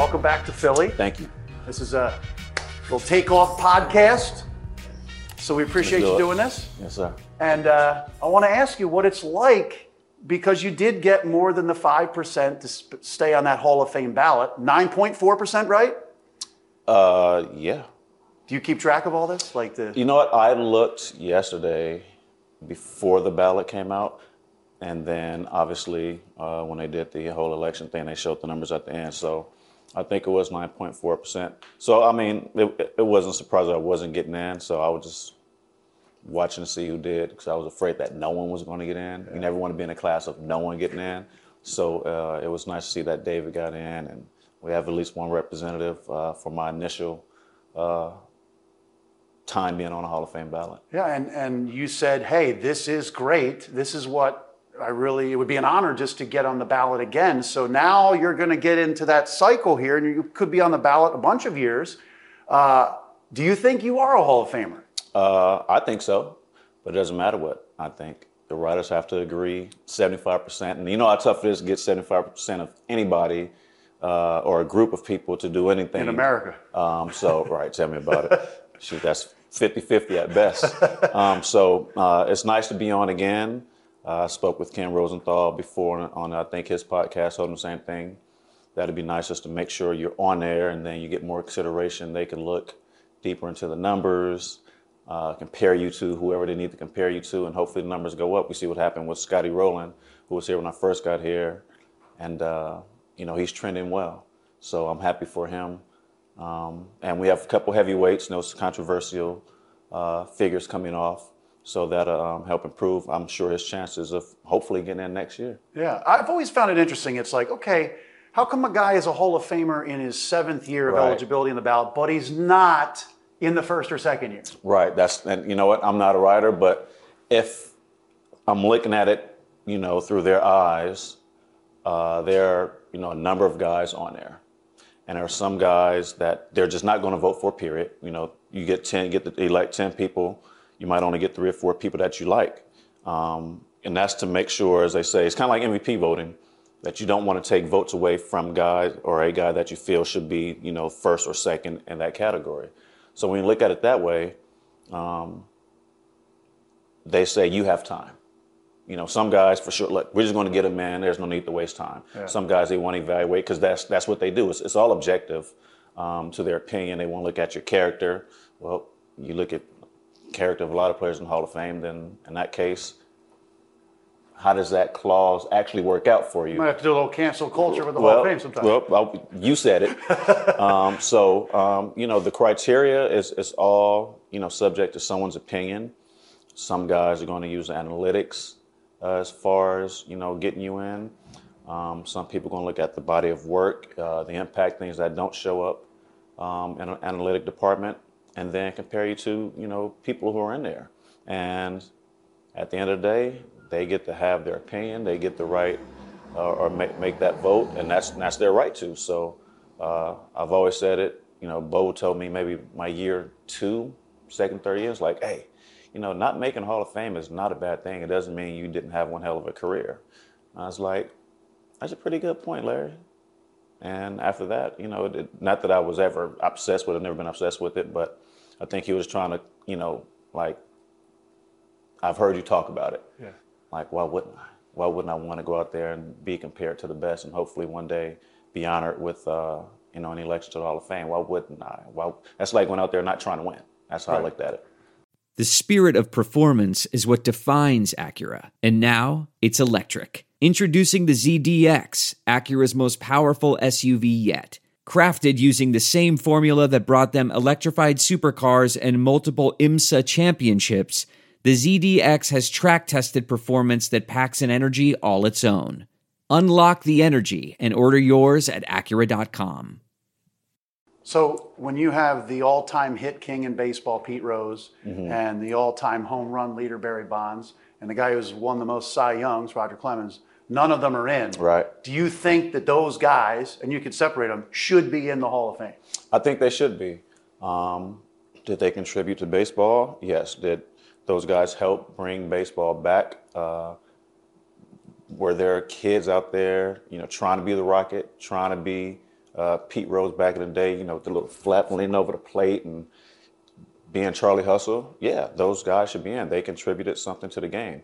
welcome back to Philly. Thank you. This is a little takeoff podcast. So we appreciate do you doing this. Yes, sir. And uh, I want to ask you what it's like because you did get more than the 5% to sp- stay on that Hall of Fame ballot. 9.4%, right? Uh, yeah. Do you keep track of all this? Like the. You know what? I looked yesterday before the ballot came out, and then obviously uh, when they did the whole election thing, they showed the numbers at the end. So I think it was 9.4 percent. So I mean, it, it wasn't surprising I wasn't getting in. So I was just watching to see who did because I was afraid that no one was going to get in. You never want to be in a class of no one getting in. So uh, it was nice to see that David got in, and we have at least one representative uh, for my initial uh, time being on a Hall of Fame ballot. Yeah, and, and you said, hey, this is great. This is what I really, it would be an honor just to get on the ballot again. So now you're going to get into that cycle here, and you could be on the ballot a bunch of years. Uh, do you think you are a Hall of Famer? Uh, I think so, but it doesn't matter what I think. The writers have to agree 75%. And you know how tough it is to get 75% of anybody uh, or a group of people to do anything. In America. Um, so, right, tell me about it. Shoot, that's 50 50 at best. Um, so, uh, it's nice to be on again. I spoke with Ken Rosenthal before on, on, I think, his podcast, him the same thing. That'd be nice just to make sure you're on there and then you get more consideration. They can look deeper into the numbers, uh, compare you to whoever they need to compare you to, and hopefully the numbers go up. We see what happened with Scotty Rolen, who was here when I first got here, and uh, you know he's trending well. So I'm happy for him. Um, and we have a couple heavyweights, no controversial uh, figures coming off, so that'll um, help improve. I'm sure his chances of hopefully getting in next year. Yeah, I've always found it interesting. It's like, okay, how come a guy is a Hall of Famer in his seventh year of Right. eligibility in the ballot, but he's not in the first or second year? Right. That's and you know what? I'm not a writer, but if I'm looking at it, you know, through their eyes, uh, there are you know a number of guys on there, and there are some guys that they're just not going to vote for. Period. You know, you get ten, get the, elect ten people, you might only get three or four people that you like, um, and that's to make sure, as they say, it's kind of like MVP voting. That you don't want to take votes away from guys or a guy that you feel should be, you know, first or second in that category. So when you look at it that way, um, they say you have time. You know, some guys for sure. Look, we're just going to get them in. There's no need to waste time. Some guys they want to evaluate because that's that's what they do. It's, it's all objective um, to their opinion. They want to look at your character. Well, you look at character of a lot of players in the Hall of Fame. Then in that case, how does that clause actually work out for you? Might have to do a little cancel culture with the Hall of Fame sometimes. Well, well, you said it. um, so, um, you know, the criteria is, is all, you know, subject to someone's opinion. Some guys are going to use analytics uh, as far as, you know, getting you in. Um, some people are going to look at the body of work, uh, the impact, things that don't show up um, in an analytic department, and then compare you to, you know, people who are in there. And at the end of the day, they get to have their opinion. They get the right uh, or make, make that vote, and that's that's their right to. So uh, I've always said it. You know, Bo told me maybe my year two, second, third year, it's like, hey, you know, not making Hall of Fame is not a bad thing. It doesn't mean you didn't have one hell of a career. I was like, that's a pretty good point, Larry. And after that, you know, it, not that I was ever obsessed with it, never been obsessed with it, but I think he was trying to, you know, like, I've heard you talk about it. Yeah. Like, why wouldn't I? Why wouldn't I want to go out there and be compared to the best and hopefully one day be honored with, uh, you know, an election to the Hall of Fame? Why wouldn't I? Why, that's like going out there not trying to win. That's how I Right. looked at it. The spirit of performance is what defines Acura, and now it's electric. Introducing the ZDX, Acura's most powerful SUV yet. Crafted using the same formula that brought them electrified supercars and multiple IMSA championships, the ZDX has track tested performance that packs an energy all its own. Unlock the energy and order yours at Acura.com. So when you have the all-time hit king in baseball, Pete Rose, Mm-hmm. and the all-time home run leader, Barry Bonds, and the guy who's won the most Cy Youngs, Roger Clemens, none of them are in. Right. Do you think that those guys, and you could separate them, should be in the Hall of Fame? I think they should be. Um, did they contribute to baseball? Yes. Did those guys help bring baseball back? Uh, were there kids out there, you know, trying to be the Rocket, trying to be uh, Pete Rose back in the day, you know, with the little flap leaning over the plate and being Charlie Hustle. Yeah, those guys should be in. They contributed something to the game.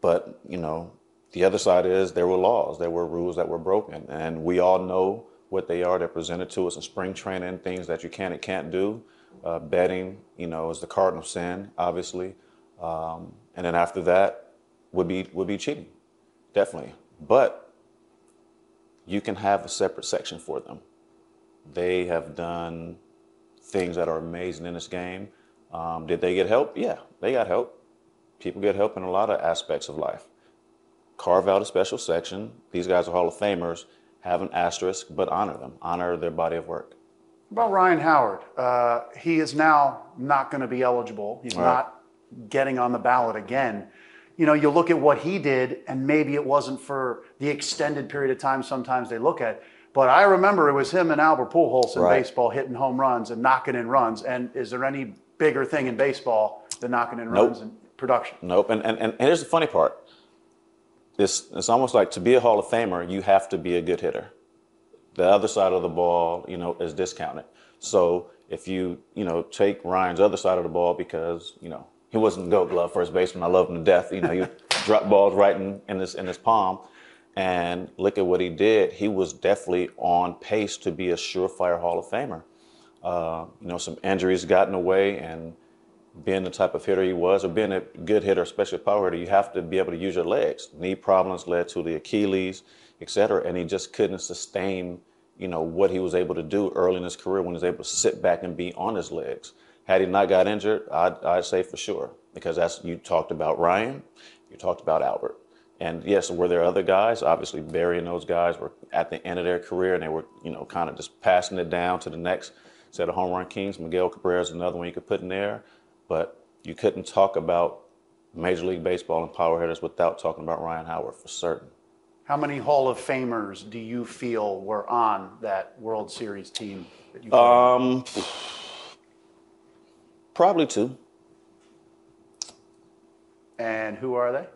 But, you know, the other side is there were laws, there were rules that were broken, and we all know what they are. They're presented to us in spring training, things that you can and can't do. Uh, betting, you know, is the cardinal sin, obviously, um, and then after that would be would be cheating, definitely. But you can have a separate section for them. They have done things that are amazing in this game. Um, did they get help? Yeah, they got help. People get help in a lot of aspects of life. Carve out a special section. These guys are Hall of Famers. Have an asterisk, but honor them. Honor their body of work. About Ryan Howard, uh, he is now not going to be eligible. He's Right. not getting on the ballot again. You know, you look at what he did, and maybe it wasn't for the extended period of time sometimes they look at. But I remember it was him and Albert Pujols in Right. baseball hitting home runs and knocking in runs. And is there any bigger thing in baseball than knocking in Nope. runs and production? Nope. And, and, and here's the funny part. It's, it's almost like to be a Hall of Famer, you have to be a good hitter. The other side of the ball, you know, is discounted. So if you, you know, take Ryan's other side of the ball because, you know, he wasn't gold glove first baseman. I love him to death. You know, he dropped balls right in, in his in his palm. And look at what he did. He was definitely on pace to be a surefire Hall of Famer. Uh, you know, some injuries got in the way, and being the type of hitter he was, or being a good hitter, especially a power hitter, you have to be able to use your legs. Knee problems led to the Achilles, et cetera, and he just couldn't sustain, you know, what he was able to do early in his career when he was able to sit back and be on his legs. Had he not got injured, I'd, I'd say for sure, because that's you talked about Ryan, you talked about Albert. And yes, were there other guys? Obviously, Barry and those guys were at the end of their career, and they were, you know, kind of just passing it down to the next set of home run kings. Miguel Cabrera is another one you could put in there, but you couldn't talk about Major League Baseball and power hitters without talking about Ryan Howard for certain. How many Hall of Famers do you feel were on that World Series team? That you Um, probably two. and who are they?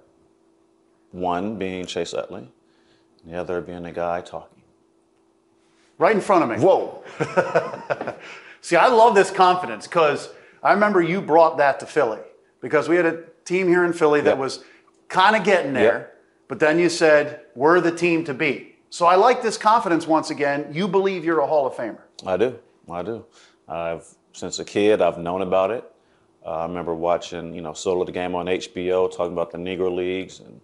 One being Chase Utley, the other being the guy talking. Right in front of me. Whoa! See, I love this confidence because I remember you brought that to Philly because we had a team here in Philly that Yep. was kind of getting there, Yep. but then you said, we're the team to beat. So I like this confidence once again. You believe you're a Hall of Famer. I do. I do. I've since a kid I've known about it. Uh, I remember watching, you know, Soul of the Game on HBO, talking about the Negro Leagues and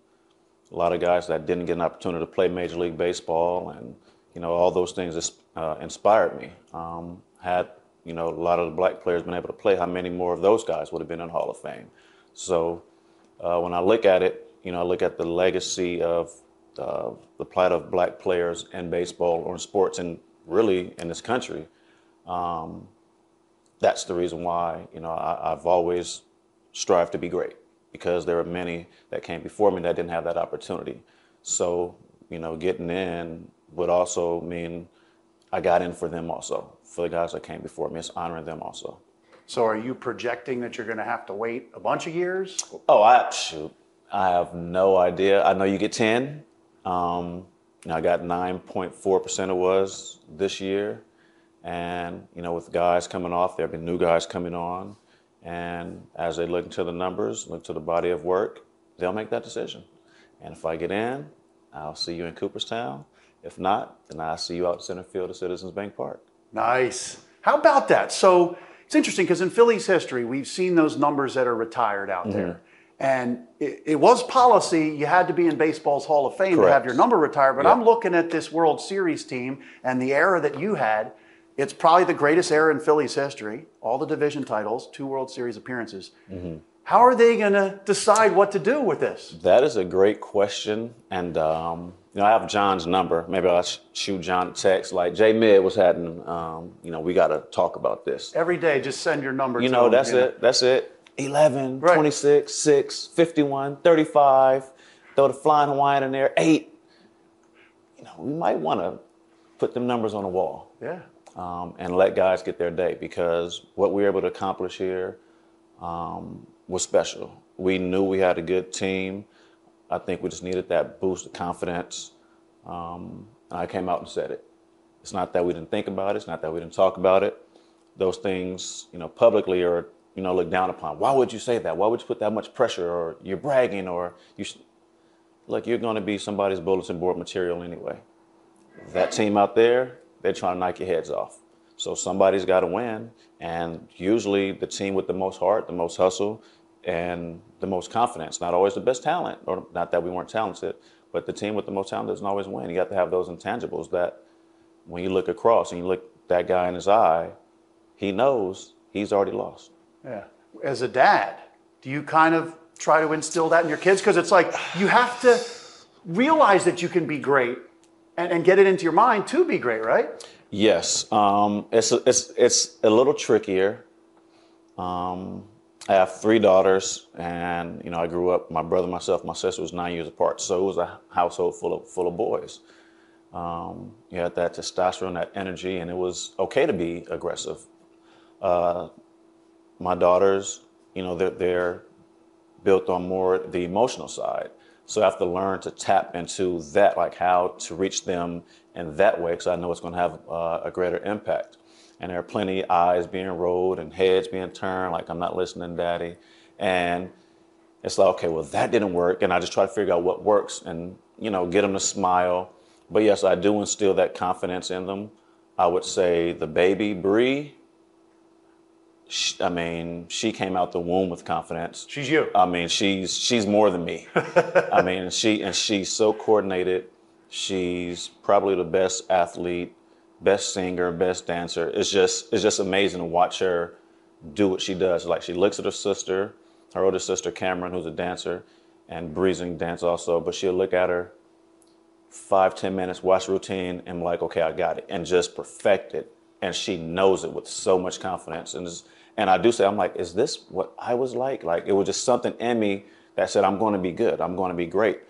a lot of guys that didn't get an opportunity to play Major League Baseball, and you know, all those things uh, inspired me. Um, had you know a lot of the black players been able to play, how many more of those guys would have been in Hall of Fame? So uh, when I look at it, you know, I look at the legacy of uh, the plight of black players in baseball or in sports, and really in this country. Um, that's the reason why you know I, I've always strived to be great because there are many that came before me that didn't have that opportunity. So you know, getting in would also mean I got in for them also for the guys that came before me. It's honoring them also. So are you projecting that you're going to have to wait a bunch of years? Oh, I shoot. I have no idea. I know you get 10. Um, I got 9.4% it was this year. And, you know, with guys coming off, there have been new guys coming on. And as they look into the numbers, look to the body of work, they'll make that decision. And if I get in, I'll see you in Cooperstown. If not, then I'll see you out center field at Citizens Bank Park. Nice. How about that? So it's interesting because in Philly's history, we've seen those numbers that are retired out Mm-hmm. there. And it, it was policy, you had to be in baseball's Hall of Fame to have your number retired. But Yeah. I'm looking at this World Series team and the era that you had. It's probably the greatest era in Philly's history. All the division titles, two World Series appearances. Mm-hmm. How are they going to decide what to do with this? That is a great question, and um, you know I have John's number. Maybe I'll shoot John a text like Jay Mid was happening. Um, you know we got to talk about this. Every day, just send your number You to know them, that's you know. it. That's it. 11, Right. 26, 6, 51, 35. Throw the flying Hawaiian in there. Eight. You know we might want to put them numbers on the wall Yeah. um, and let guys get their day because what we were able to accomplish here um, was special. We knew we had a good team. I think we just needed that boost of confidence. Um, and I came out and said it. It's not that we didn't think about it. It's not that we didn't talk about it. Those things, you know, publicly are, you know, looked down upon. Why would you say that? Why would you put that much pressure? Or you're bragging? Or you, sh- look, you're going to be somebody's bulletin board material anyway. That team out there, they're trying to knock your heads off. So somebody's got to win, and usually the team with the most heart, the most hustle, and the most confidence. Not always the best talent, or not that we weren't talented, but the team with the most talent doesn't always win. You got to have those intangibles that when you look across and you look that guy in his eye, he knows he's already lost. Yeah. As a dad, do you kind of try to instill that in your kids? Because it's like you have to realize that you can be great and, and get it into your mind to be great, right? Yes, um, it's a, it's it's a little trickier. Um, I have three daughters, and you know I grew up. My brother, myself, my sister was nine years apart, so it was a household full of full of boys. Um, you had that testosterone, that energy, and it was okay to be aggressive. Uh, my daughters, you know, they're, they're built on more the emotional side. So I have to learn to tap into that, like how to reach them in that way, because I know it's going to have uh, a greater impact. And there are plenty of eyes being rolled and heads being turned, like I'm not listening, daddy. And it's like, okay, well, that didn't work. And I just try to figure out what works and, you know, get them to smile. But yes, I do instill that confidence in them. I would say the baby, Bree, I mean, she came out the womb with confidence. She's you. I mean, she's she's more than me. I mean, she and she's so coordinated. She's probably the best athlete, best singer, best dancer. It's just it's just amazing to watch her do what she does. Like she looks at her sister, her older sister Cameron, who's a dancer, and breezing dance also. But she'll look at her five ten minutes, watch routine, and like, okay, I got it, and just perfect it. And she knows it with so much confidence, and and I do say, I'm like, is this what I was like? Like it was just something in me that said, I'm going to be good. I'm going to be great.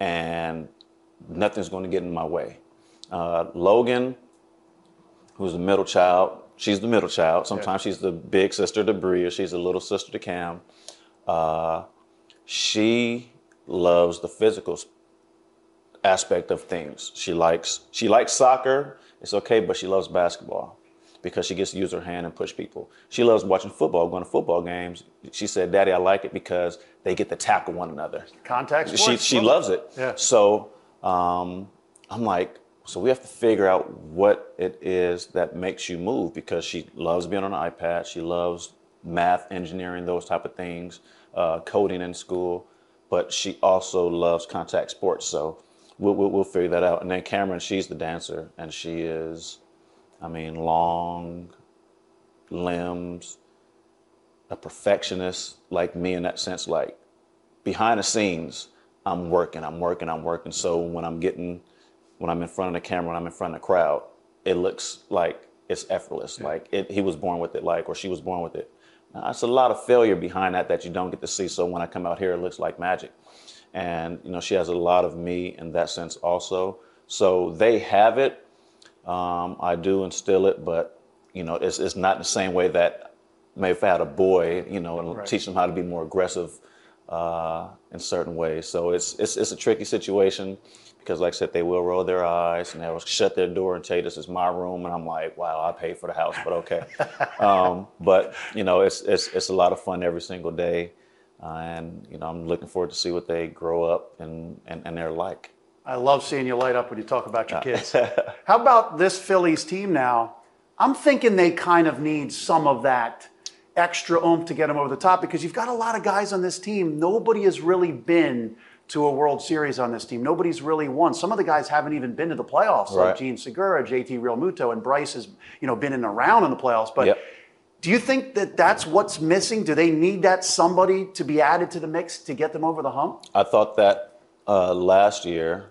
And nothing's going to get in my way. Uh, Logan, who's the middle child, she's the middle child. Sometimes she's the big sister to or she's the little sister to Cam. Uh, she loves the physical aspect of things. She likes she likes soccer. It's okay, but she loves basketball because she gets to use her hand and push people. She loves watching football, going to football games. She said, "Daddy, I like it because they get to tackle one another." Contact She sports. she love loves it. Yeah. So um, I'm like, so we have to figure out what it is that makes you move because she loves being on an iPad. She loves math, engineering, those type of things, uh, coding in school. But she also loves contact sports. So we'll, we'll, we'll figure that out. And then Cameron, she's the dancer, and she is, I mean, long limbs, a perfectionist like me in that sense. Like behind the scenes, I'm working, I'm working, I'm working. So when I'm getting, when I'm in front of the camera, when I'm in front of the crowd, it looks like it's effortless. Like it, he was born with it, like, or she was born with it. Now, it's a lot of failure behind that that you don't get to see. So when I come out here, it looks like magic. And you know, she has a lot of me in that sense also. So they have it. Um, I do instill it, but you know, it's, it's not the same way that maybe if I had a boy, you know, and Right. teach them how to be more aggressive uh, in certain ways. So it's, it's it's a tricky situation because, like I said, they will roll their eyes and they'll shut their door and tell you this is my room, and I'm like, wow, I paid for the house, but okay. um, but you know, it's it's it's a lot of fun every single day, uh, and you know, I'm looking forward to see what they grow up and and, and they're like. I love seeing you light up when you talk about your kids. How about this Phillies team now? I'm thinking they kind of need some of that extra oomph to get them over the top because you've got a lot of guys on this team. Nobody has really been to a World Series on this team. Nobody's really won. Some of the guys haven't even been to the playoffs, like Jean Segura, JT Realmuto, and Bryce has you know been in around in the playoffs. But Yep. do you think that that's what's missing? Do they need that somebody to be added to the mix to get them over the hump? I thought that uh, last year,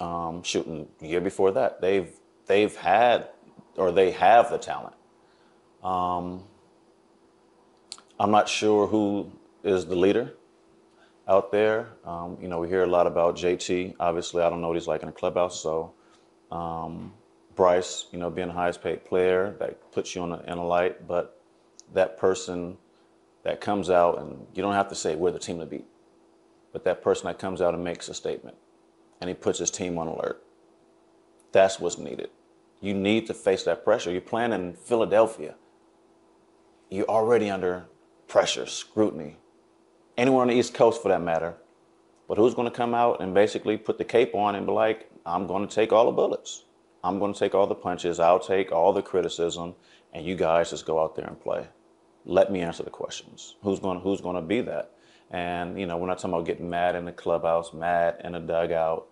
um, shooting year before that, they've they've had or they have the talent. Um, I'm not sure who is the leader out there. Um, you know, we hear a lot about JT. Obviously, I don't know what he's like in the clubhouse. So, um, Bryce, you know, being the highest paid player, that puts you on a, in a light. But that person that comes out, and you don't have to say we're the team to beat but that person that comes out and makes a statement and he puts his team on alert. That's what's needed. You need to face that pressure. You're playing in Philadelphia. You're already under pressure, scrutiny. Anywhere on the East Coast, for that matter. But who's going to come out and basically put the cape on and be like, I'm going to take all the bullets. I'm going to take all the punches. I'll take all the criticism, and you guys just go out there and play. Let me answer the questions. Who's going to, who's going to be that? And you know, we're not talking about getting mad in the clubhouse, mad in the dugout.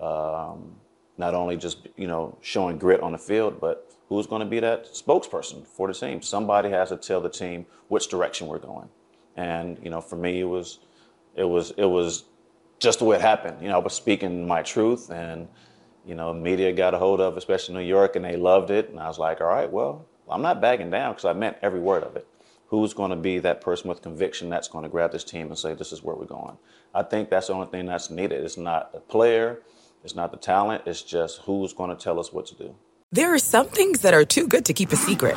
Um, not only just you know showing grit on the field, but who's going to be that spokesperson for the team? Somebody has to tell the team which direction we're going. And you know, for me, it was, it was, it was just the way it happened. You know, I was speaking my truth, and you know, media got a hold of, especially New York, and they loved it. And I was like, all right, well, I'm not backing down because I meant every word of it. Who's going to be that person with conviction that's going to grab this team and say, this is where we're going? I think that's the only thing that's needed. It's not a player, it's not the talent, it's just who's going to tell us what to do. There are some things that are too good to keep a secret,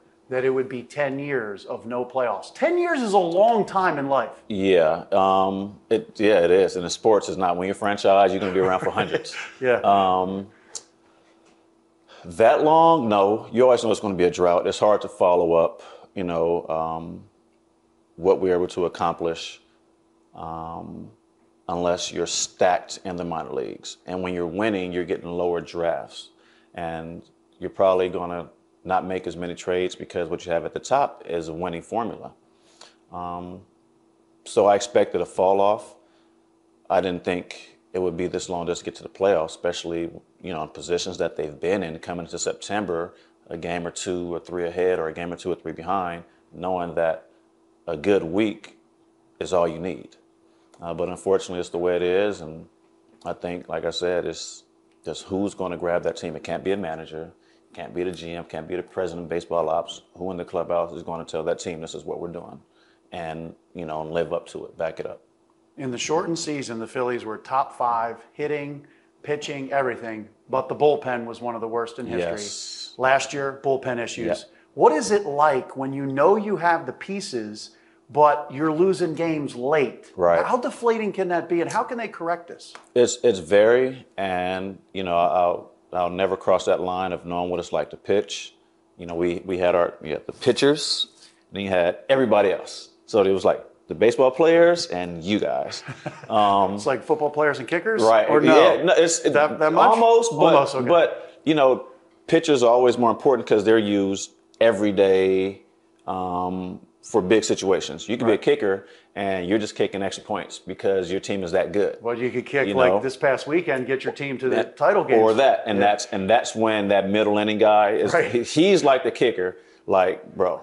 that it would be 10 years of no playoffs? 10 years is a long time in life. Yeah, um, it yeah it is. And the sports, is not. When you're franchise, you're going to be around for hundreds. Yeah. Um, that long? No. You always know it's going to be a drought. It's hard to follow up. You know um, what we're able to accomplish um, unless you're stacked in the minor leagues. And when you're winning, you're getting lower drafts, and you're probably going to not make as many trades because what you have at the top is a winning formula. Um, so I expected a fall off. I didn't think it would be this long just to get to the playoffs, especially you know in positions that they've been in coming into September, a game or two or three ahead, or a game or two or three behind, knowing that a good week is all you need. Uh, but unfortunately, it's the way it is, and I think, like I said, it's just who's going to grab that team. It can't be a manager, can't be the GM, can't be the president of baseball ops. Who in the clubhouse is going to tell that team this is what we're doing, and you know, and live up to it, back it up. In the shortened season, the Phillies were top five hitting, pitching, everything, but the bullpen was one of the worst in history. Yes. Last year, bullpen issues. What is it like when you know you have the pieces, but you're losing games late? Right. How deflating can that be, and how can they correct this? It's it's very, and you know, I'll I'll never cross that line of knowing what it's like to pitch. You know, we we had our we had the pitchers, and then you had everybody else. So it was like the baseball players and you guys. Um, It's like football players and kickers, right? Or no? Yeah, no, it's That- that much? almost, but Almost, okay. but you know, pitchers are always more important because they're used every day um, for big situations. You can be a kicker and you're just kicking extra points because your team is that good. Well, you could kick You like know? this past weekend, get your team to the That- title game, or that, and Yeah. that's and that's when that middle inning guy is. Right. He's like the kicker, like bro,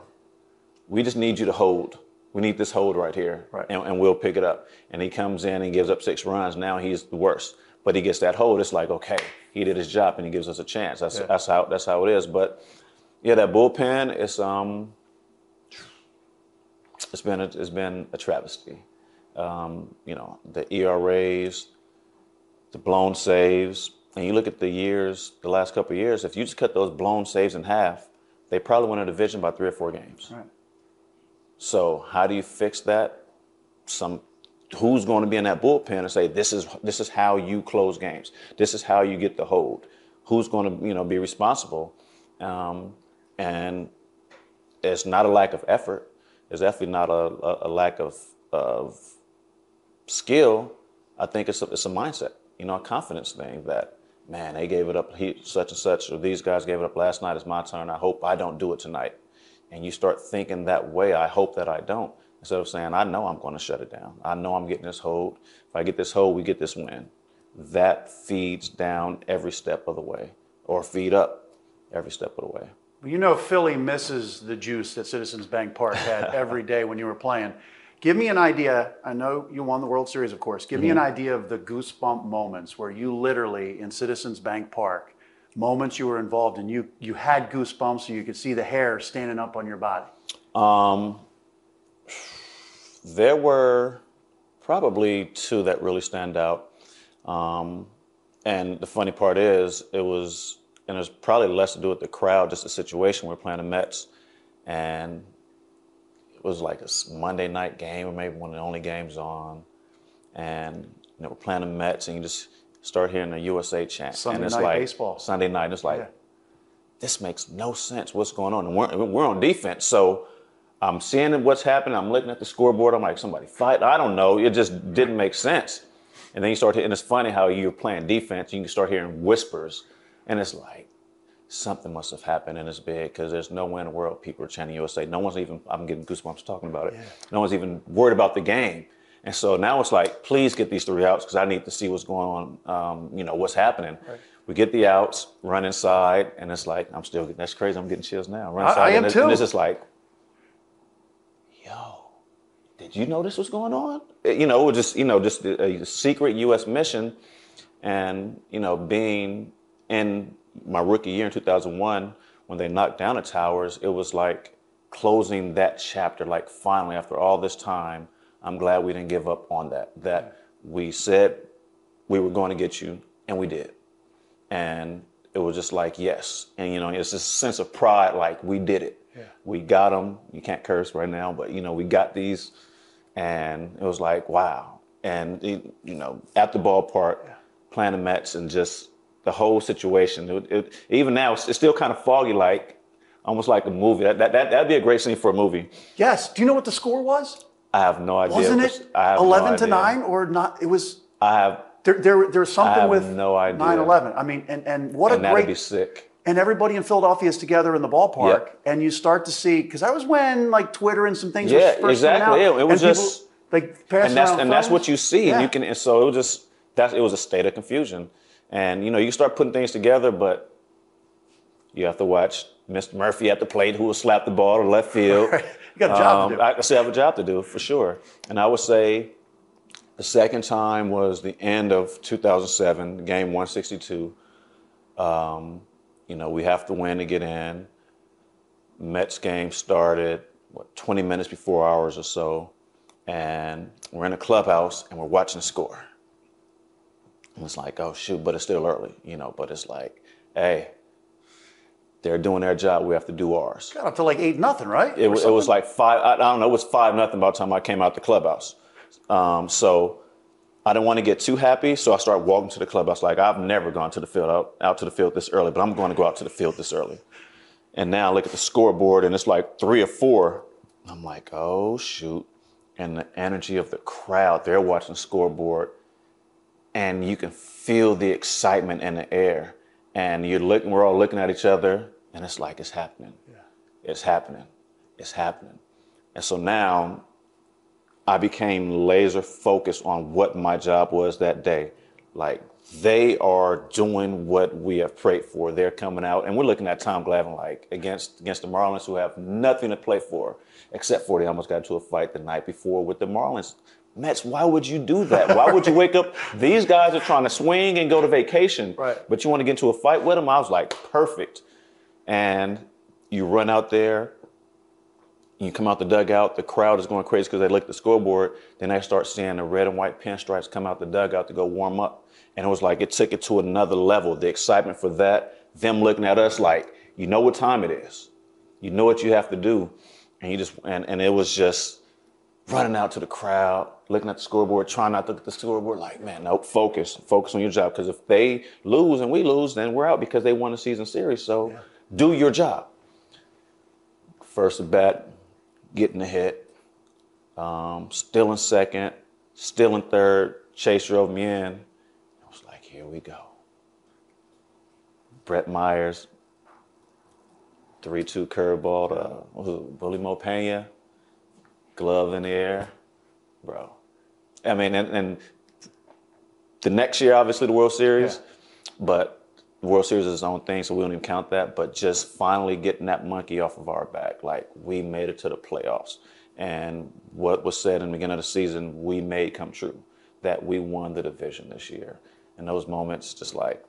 we just need you to hold. We need this hold right here, Right. and, and we'll pick it up. And he comes in and gives up six runs. Now he's the worst, but he gets that hold. It's like okay, he did his job, and he gives us a chance. That's Yeah. that's how that's how it is. But yeah, that bullpen is um, it's been a, it's been a travesty. Um, you know the ERAs, the blown saves, and you look at the years, the last couple of years, if you just cut those blown saves in half, they probably win a division by three or four games. Right. So how do you fix that? Some who's going to be in that bullpen and say this is this is how you close games. This is how you get the hold. Who's going to you know be responsible? Um, and it's not a lack of effort. It's definitely not a, a, lack of of skill. I think it's a, it's a mindset, you know, a confidence thing that, man, they gave it up, he, such and such, or these guys gave it up last night. It's my turn. I hope I don't do it tonight. And you start thinking that way. I hope that I don't. Instead of saying, I know I'm going to shut it down. I know I'm getting this hold. If I get this hold, we get this win. That feeds down every step of the way, or feed up every step of the way. Well, You know, Philly misses the juice that Citizens Bank Park had every day when you were playing. Give me an idea. I know you won the World Series, of course. Give me an idea of the goosebump moments where you literally in Citizens Bank Park moments you were involved in, you you had goosebumps, so you could see the hair standing up on your body? Um, there were probably two that really stand out. Um, and the funny part is, it was, and it was probably less to do with the crowd, just the situation. We are playing the Mets, and it was like a Monday night game, or maybe one of the only games on. And you know, we're playing the Mets, and you just start hearing the USA chant. Sunday and it's night like, baseball. Sunday night, it's like, Yeah. this makes no sense. What's going on? And we're, we're on defense, so I'm seeing what's happening. I'm looking at the scoreboard. I'm like, somebody fight. I don't know. It just didn't make sense. And then you start, to, and it's funny how you're playing defense. You can start hearing whispers, and it's like something must have happened in this big because there's no way in the world people are chanting USA. No one's even. I'm getting goosebumps talking about it. No one's even worried about the game. And so now it's like, please get these three outs because I need to see what's going on. Um, you know what's happening. We get the outs, run inside, and it's like I'm still. That's crazy. I'm getting chills now. Run I- inside, I am and, too. and it's just like, yo, did you know this was going on? Uh, You know, it was just you know, just a, a secret U.S. mission, and you know, being in my rookie year in 2001 when they knocked down the towers, it was like closing that chapter. Like finally, after all this time, I'm glad we didn't give up on that. That we said we were going to get you, and we did. And it was just like yes, and you know, it's this sense of pride, like we did it. We got them. You can't curse right now, but you know, we got these, and it was like wow. And it, you know, at the ballpark, playing the Mets, and just the whole situation. It, it, even now, it's, it's still kind of foggy, like almost like a movie. That, that that that'd be a great scene for a movie. Yes. Do you know what the score was? I have no idea. Wasn't it have no 11 to. 9 or not? It was I have, there there there's something with no idea. 9/11. I mean and and what and a that'd great be sick. and everybody in Philadelphia is together in the ballpark, Yep. and you start to see because that was when like Twitter and some things Yeah, were exactly. out, Yeah, it was and just- people, like passing and that's and that's what you see, and you can. And so it was just that it was a state of confusion, and you know you start putting things together, but you have to watch Mr. Murphy at the plate who will slap the ball to left field. Right. You got a job to do. I I still have a job to do for sure, and I would say the second time was the end of 2007, game 162. Um, you know we have to win to get in. Mets game started what 20 minutes before hours or so, and we're in a clubhouse and we're watching the score. And it's like, oh shoot, but it's still early, you know. But it's like, hey, they're doing their job. We have to do ours. got up to like eight nothing, right? It, was- it was like five. I, I don't know. It was five nothing by the time I came out the clubhouse. Um, so I didn't want to get too happy, so I started walking to the clubhouse. Like I've never gone to the field out, out to the field this early, but I'm going to go out to the field this early. And now I look at the scoreboard, and it's like three or four. I'm like, oh shoot! And the energy of the crowd, they're watching the scoreboard, and you can feel the excitement in the air. And you're looking, we're all looking at each other, and it's like it's happening. It's happening. It's happening. And so now I became laser focused on what my job was that day. Like they are doing what we have prayed for. They're coming out, and we're looking at Tom Glavine like against against the Marlins, who have nothing to play for, except for they almost got into a fight the night before with the Marlins. Mets, why would you do that? Why would you wake up? These guys are trying to swing and go to vacation, Right. but you want to get into a fight with them? I was like, perfect. And you run out there, you come out the dugout, the crowd is going crazy because they look the scoreboard. Then they start seeing the red and white pinstripes come out the dugout to go warm up. And it was like it took it to another level. The excitement for that, them looking at us like, you know what time it is. You know what you have to do. And you just and, and it was just running out to the crowd, looking at the scoreboard, trying not to look at the scoreboard, like, man, nope, focus, focus on your job. Because if they lose and we lose, then we're out because they won the season series. So do your job. First at bat, getting the hit, um, still in second, still in third. Chase drove me in. I was like, here we go. Brett Myers, 3 2 curveball to what was Wily Mo Pena, glove in the air. Bro. I mean, and, and the next year, obviously, the World Series, but World Series is its own thing, so we don't even count that. But just finally getting that monkey off of our back, like we made it to the playoffs. And what was said in the beginning of the season, we made come true that we won the division this year. And those moments, just like,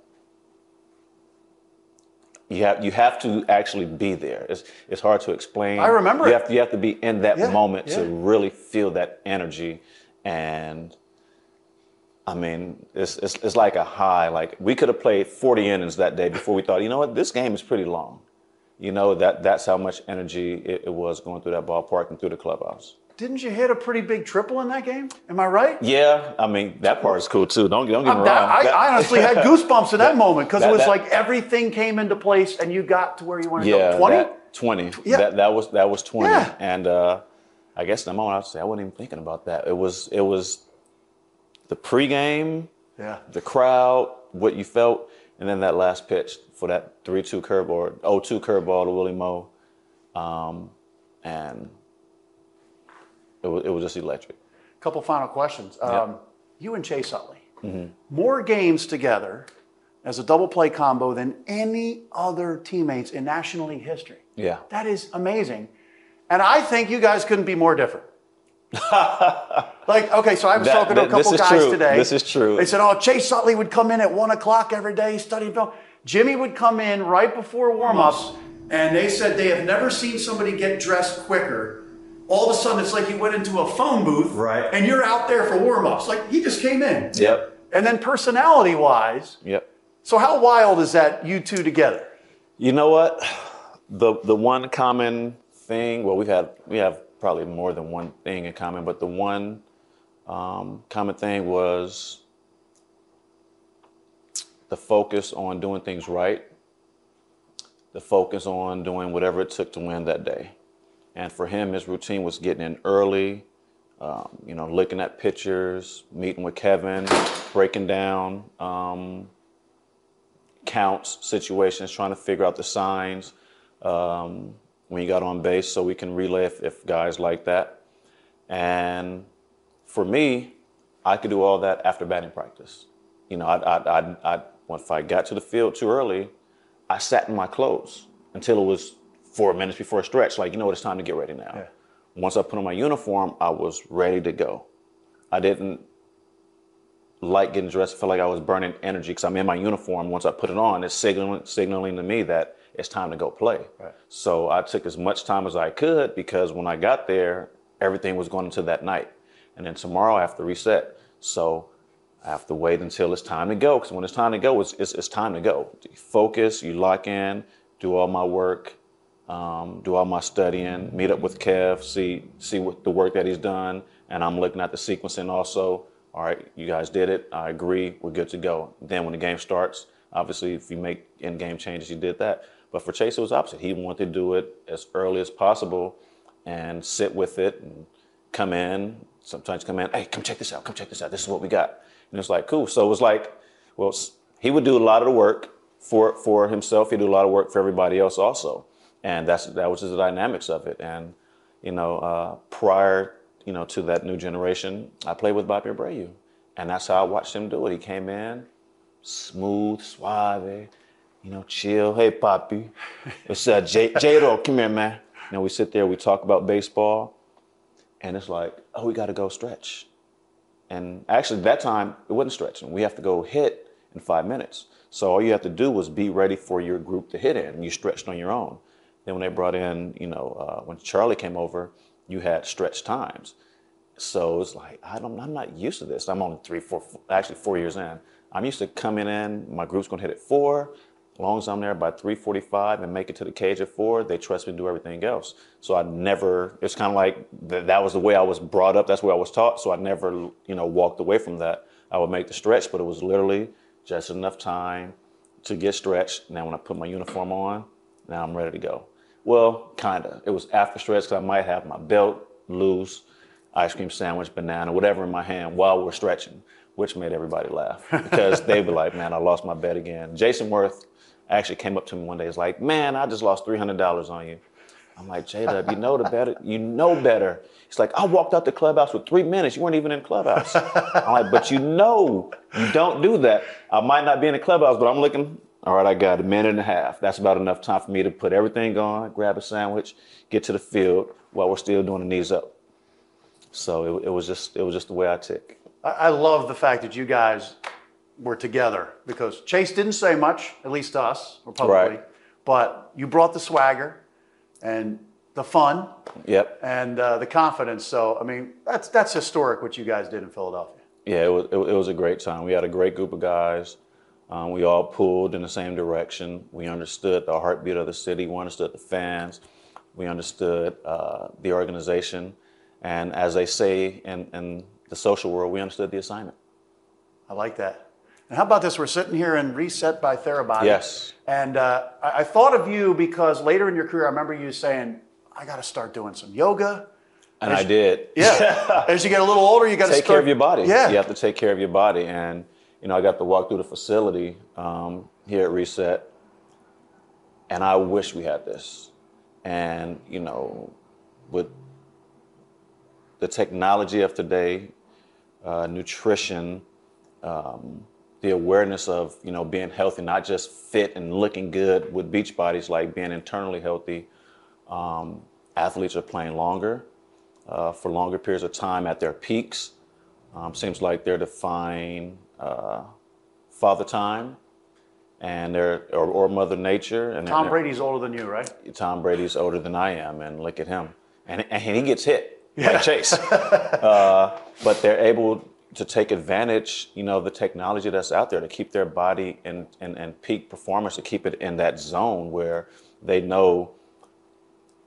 you have you have to actually be there. It's it's hard to explain. I remember you have to, you have to be in that Yeah, moment to really feel that energy, and I mean, it's, it's it's like a high. Like we could have played 40 innings that day before we thought, you know what, this game is pretty long. You know that that's how much energy it, it was going through that ballpark and through the clubhouse. Didn't you hit a pretty big triple in that game? Am I right? Yeah, I mean that part is cool too. Don't don't get me wrong. I, That- I honestly had goosebumps in that, moment because it was that- like everything came into place and you got to where you wanted Yeah, to go. 20? that- 20. Yeah. That that was that was 20. Yeah. And uh, I guess in the moment I would say I wasn't even thinking about that. It was it was the pregame, Yeah. the crowd, what you felt, and then that last pitch for that 3-2 curveball, or 0-2 curveball to Wily Mo. Um, and it was, it was just electric. Couple final questions. Um, you and Chase Utley, Mm-hmm. more games together as a double play combo than any other teammates in National League history. Yeah. That is amazing. And I think you guys couldn't be more different. like, okay, so I was That- talking to a couple guys true. today. This is true. They said, oh, Chase Utley would come in at one o'clock every day studying film. Jimmy would come in right before warm-ups, and they said they have never seen somebody get dressed quicker. All of a sudden, it's like you went into a phone booth, Right. and you're out there for warm-ups. Like, he just came in. Yep. And then personality-wise, Yep. so how wild is that you two together? You know what? The the one common thing. Well, we've had we have probably more than one thing in common, but the one um, common thing was the focus on doing things right. The focus on doing whatever it took to win that day. And for him, his routine was getting in early, um, you know, looking at pictures, meeting with Kevin, breaking down um, counts, situations, trying to figure out the signs um, when you got on base so we can relay if, if guys like that. And for me, I could do all that after batting practice. You know, I, I, I, I, if I got to the field too early, I sat in my clothes until it was four minutes before a stretch. Like, you know what, it's time to get ready now. Once I put on my uniform, I was ready to go. I didn't like getting dressed. I felt like I was burning energy because I'm in my uniform. Once I put it on, it's signaling, signaling to me that it's time to go play. So I took as much time as I could because when I got there, everything was going into that night. And then tomorrow I have to reset. So I have to wait until it's time to go because when it's time to go, it's, it's, it's time to go. You focus, you lock in, do all my work, um, do all my studying, meet up with Kev, see see what the work that he's done, and I'm looking at the sequencing also. All right, you guys did it. I agree. We're good to go. Then when the game starts, obviously, if you make in-game changes, you did that. But for Chase, it was opposite. He wanted to do it as early as possible and sit with it and come in. Sometimes come in, hey, come check this out. Come check this out. This is what we got. And it's like, cool. So it was like, well, he would do a lot of the work for for himself. He'd do a lot of work for everybody else also, and that's that was just the dynamics of it. And you know, uh, prior you know to that new generation, I played with Bobby Abreu, and that's how I watched him do it. He came in smooth, suave, you know, chill. Hey, Poppy, it's uh, J- J-Ro, come here, man. You know, we sit there, we talk about baseball, and it's like, oh, we got to go stretch. And actually, that time it wasn't stretching. We have to go hit in five minutes. So all you have to do was be ready for your group to hit in, and you stretched on your own. Then when they brought in, you know, uh, when Charlie came over, you had stretch times. So it's like I don't, I'm not used to this. I'm only three, four, actually four years in. I'm used to coming in. My group's gonna hit at four. As long as I'm there by 3:45 and make it to the cage at four, they trust me to do everything else. So I never. It's kind of like th- that was the way I was brought up. That's where I was taught. So I never, you know, walked away from that. I would make the stretch, but it was literally just enough time to get stretched. Now when I put my uniform on, now I'm ready to go. Well, kinda. It was after stretch because I might have my belt loose, ice cream sandwich, banana, whatever in my hand while we're stretching, which made everybody laugh because they'd be like, "Man, I lost my bet again." Jayson Werth actually came up to me one day. He's like, "Man, I just lost three hundred dollars on you." I'm like, J Dub, you know the better, you know better. He's like, I walked out the clubhouse with three minutes. You weren't even in the clubhouse. I'm like, but you know, you don't do that. I might not be in the clubhouse, but I'm looking. All right, I got a minute and a half. That's about enough time for me to put everything on, grab a sandwich, get to the field while we're still doing the knees up. So it, it was just, it was just the way I tick. I love the fact that you guys were together because Chase didn't say much, at least to us or publicly. Right. but you brought the swagger and the fun Yep. and uh, the confidence. So, I mean, that's that's historic what you guys did in Philadelphia. Yeah, it was, it, it was a great time. We had a great group of guys. Um, we all pulled in the same direction. We understood the heartbeat of the city. We understood the fans. We understood uh, the organization. And as they say in, in the social world, we understood the assignment. I like that. And how about this? We're sitting here in Reset by Therabody. Yes. And uh, I, I thought of you because later in your career, I remember you saying, I got to start doing some yoga. And I did. Yeah. As you get a little older, you got to take start. care of your body. Yeah. You have to take care of your body. And, you know, I got to walk through the facility um, here at Reset, and I wish we had this. And, you know, with the technology of today, uh, nutrition, um, the awareness of, you know, being healthy, not just fit and looking good with beach bodies, like being internally healthy. Um, athletes are playing longer uh, for longer periods of time at their peaks. Um, seems like they're defying uh, father time and they're or, or mother nature. And Tom Brady's older than you, right? Tom Brady's older than I am, and look at him, and, and he gets hit like Chase. uh, but they're able to take advantage, you know, the technology that's out there to keep their body in, in, in peak performance, to keep it in that zone where they know,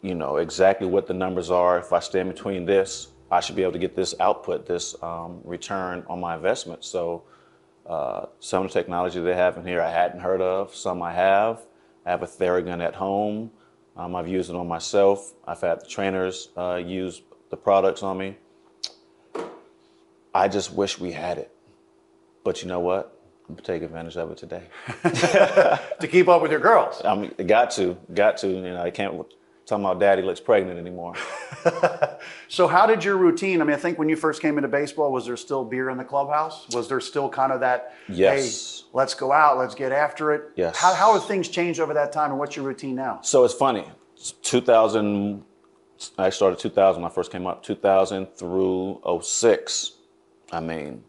you know, exactly what the numbers are. If I stand between this, I should be able to get this output, this um, return on my investment. So. Uh, some of the technology they have in here I hadn't heard of. Some I have. I have a Theragun at home. Um, I've used it on myself. I've had the trainers uh, use the products on me. I just wish we had it. But you know what? I'm gonna take advantage of it today. To keep up with your girls. I mean, got to, got to. You know, I can't talk about daddy looks pregnant anymore. So, how did your routine? I mean, I think when you first came into baseball, was there still beer in the clubhouse? Was there still kind of that, Yes. hey, let's go out, let's get after it? Yes. How, how have things changed over that time, and what's your routine now? So it's funny. It's 2000, I started 2000 when I first came up. 2000 through 06. I mean,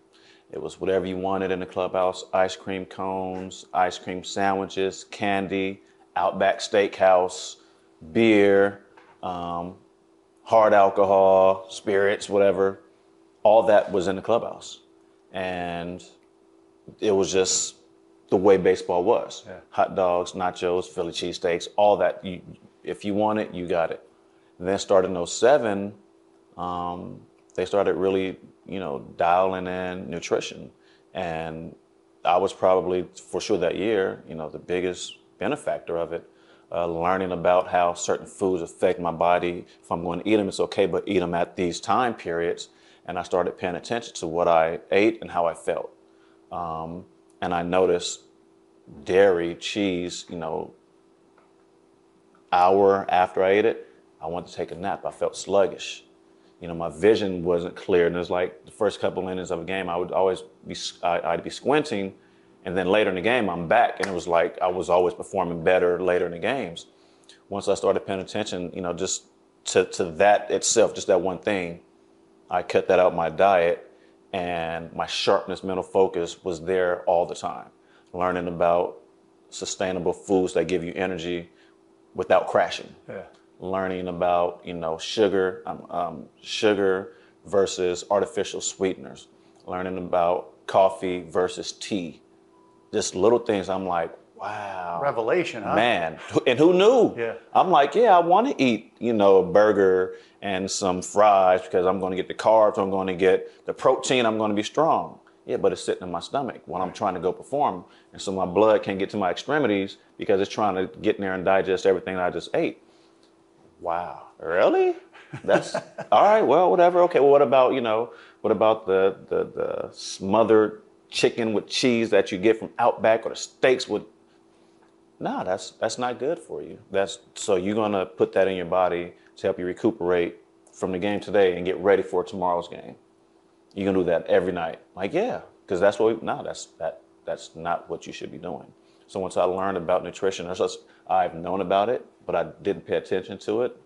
it was whatever you wanted in the clubhouse ice cream cones, ice cream sandwiches, candy, Outback Steakhouse, beer, um, hard alcohol, spirits, whatever. All that was in the clubhouse. And it was just the way baseball was. Hot dogs, nachos, Philly cheesesteaks, all that. You, if you want it, you got it. And then started in 07, um, they started really, you know, dialing in nutrition. And I was probably, for sure that year, you know, the biggest benefactor of it. Uh, learning about how certain foods affect my body. If I'm going to eat them, it's okay, but eat them at these time periods. And I started paying attention to what I ate and how I felt. Um, and I noticed dairy, cheese, you know, hour after I ate it, I wanted to take a nap. I felt sluggish. You know, my vision wasn't clear. And it was like the first couple innings of a game, I would always be, I'd be squinting. And then later in the game, I'm back. And it was like I was always performing better later in the games. Once I started paying attention, you know, just to, to that itself, just that one thing, I cut that out my diet and my sharpness, mental focus was there all the time. Learning about sustainable foods that give you energy without crashing. Yeah. Learning about you know sugar, um, um, sugar versus artificial sweeteners. Learning about coffee versus tea. Just little things. I'm like, wow. Revelation, huh? Man, and who knew? Yeah. I'm like, yeah, I want to eat, you know, a burger and some fries because I'm going to get the carbs, I'm going to get the protein, I'm going to be strong. Yeah, but it's sitting in my stomach when I'm trying to go perform. And so my blood can't get to my extremities because it's trying to get in there and digest everything I just ate. Wow, really? That's all right. Well, whatever. Okay. Well, what about you know? What about the the the smothered chicken with cheese that you get from Outback or the steaks with no, that's that's not good for you. That's so you're gonna put that in your body to help you recuperate from the game today and get ready for tomorrow's game. You're gonna do that every night. Like yeah, because that's what we, no, that's that that's not what you should be doing. So once I learned about nutrition, I've known about it, but I didn't pay attention to it.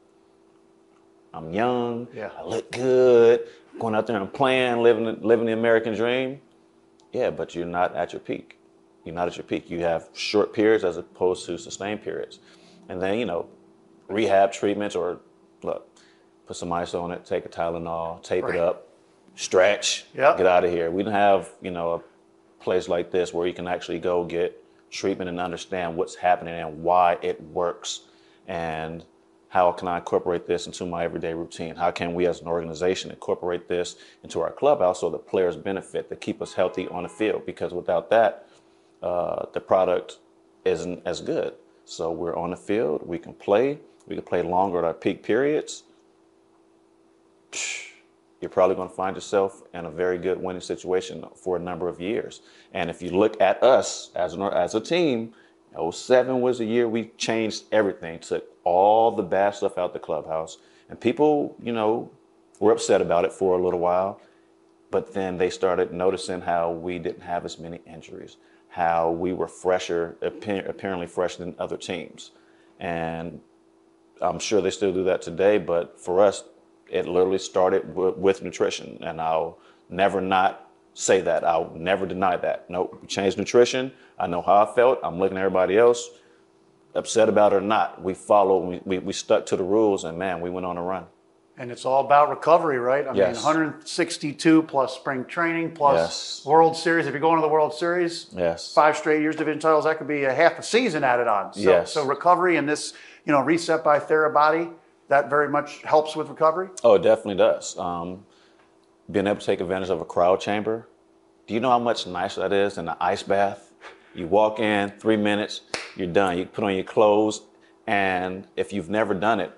I'm young. Yeah. I look good. Going out there and playing, living living the American dream. Yeah, but you're not at your peak. You're not at your peak. You have short periods as opposed to sustained periods. and then you know, rehab treatments or look, put some ice on it, take a Tylenol, tape Right. it up, stretch, Yep. get out of here. We didn't have you know a place like this where you can actually go get treatment and understand what's happening and why it works, and how can I incorporate this into my everyday routine? How can we as an organization incorporate this into our clubhouse so the players benefit to keep us healthy on the field? Because without that, uh, the product isn't as good. So we're on the field, we can play, we can play longer at our peak periods. You're probably going to find yourself in a very good winning situation for a number of years. And if you look at us as an, as a team, 07 was the year we changed everything, took all the bad stuff out the clubhouse. And people, you know, were upset about it for a little while but then they started noticing how we didn't have as many injuries, how we were fresher, apparently fresher than other teams. And I'm sure they still do that today, but for us, it literally started with nutrition. And I'll never not say that. I'll never deny that. Nope, we changed nutrition. I know how I felt. I'm looking at everybody else, upset about it or not. We followed, we, we, we stuck to the rules, and man, we went on a run. And it's all about recovery, right? I Yes. mean, 162 plus spring training plus Yes. World Series. If you're going to the World Series, Yes. five straight years division titles, that could be a half a season added on. So, Yes. so recovery and this, you know, reset by Therabody, that very much helps with recovery. Oh, it definitely does. Um, being able to take advantage of a cryo chamber. Do you know how much nicer that is than an ice bath? You walk in, three minutes, you're done. You put on your clothes, and if you've never done it,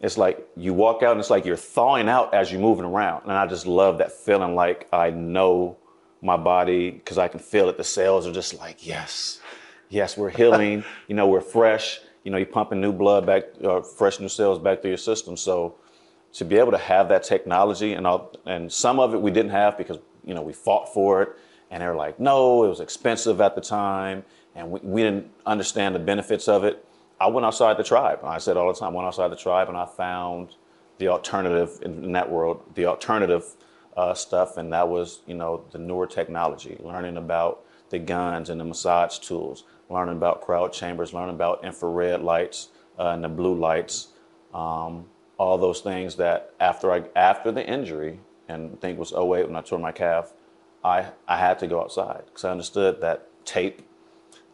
it's like you walk out and it's like you're thawing out as you're moving around. And I just love that feeling like I know my body because I can feel it. The cells are just like, yes, yes, we're healing. you know, we're fresh. You know, you're pumping new blood back, uh, fresh new cells back through your system. So to be able to have that technology and all, and some of it we didn't have because you know we fought for it and they were like no it was expensive at the time and we, we didn't understand the benefits of it. I went outside the tribe. I said all the time I went outside the tribe and i found the alternative in, in that world the alternative uh, stuff. And that was you know the newer technology learning about the guns and the massage tools learning about cryo chambers learning about infrared lights uh, and the blue lights um, all those things that after I after the injury, and I think was 08 when I tore my calf, I I had to go outside because I understood that tape,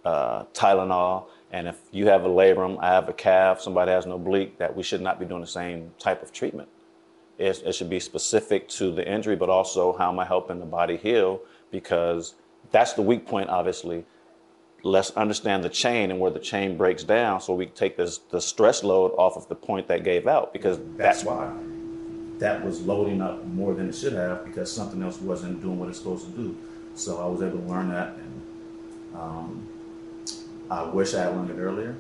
uh, Tylenol, and if you have a labrum, I have a calf, somebody has an oblique, that we should not be doing the same type of treatment. It, it should be specific to the injury, but also how am I helping the body heal? Because that's the weak point, obviously let's understand the chain and where the chain breaks down so we take this the stress load off of the point that gave out because that's why that was loading up more than it should have because something else wasn't doing what it's supposed to do. So i was able to learn that and um, i wish i had learned it earlier.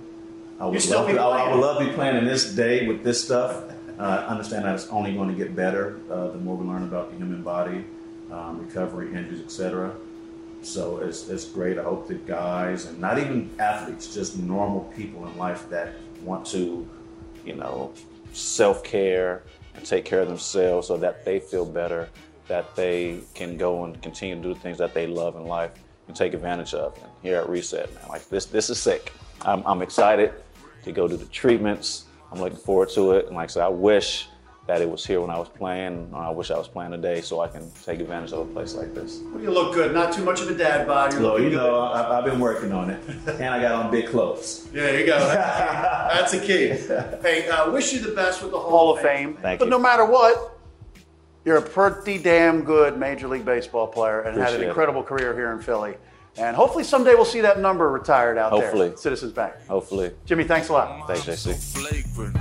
I would, love to, I, I would love to be playing in this day with this stuff. Uh, understand that it's only going to get better uh, the more we learn about the human body um, recovery injuries etc so it's, it's great. I hope that guys and not even athletes, just normal people in life that want to, you know, self care and take care of themselves so that they feel better, that they can go and continue to do the things that they love in life and take advantage of. And here at Reset, man, like this, this is sick. I'm, I'm excited to go do the treatments. I'm looking forward to it. And like I said, I wish that it was here when I was playing. I wish I was playing today so I can take advantage of a place like this. You look good. Not too much of a dad bod. You're Well, looking you know, I, I've been working on it, and I got on big clothes. There you go. That's a key. Hey, uh, wish you the best with the Hall of Fame. Thank but you. no matter what, you're a pretty damn good Major League Baseball player and had Appreciate an it. incredible career here in Philly. And hopefully someday we'll see that number retired out there. Hopefully. Citizens Bank. Hopefully, Jimmy, thanks a lot. thanks, JC. flagrant.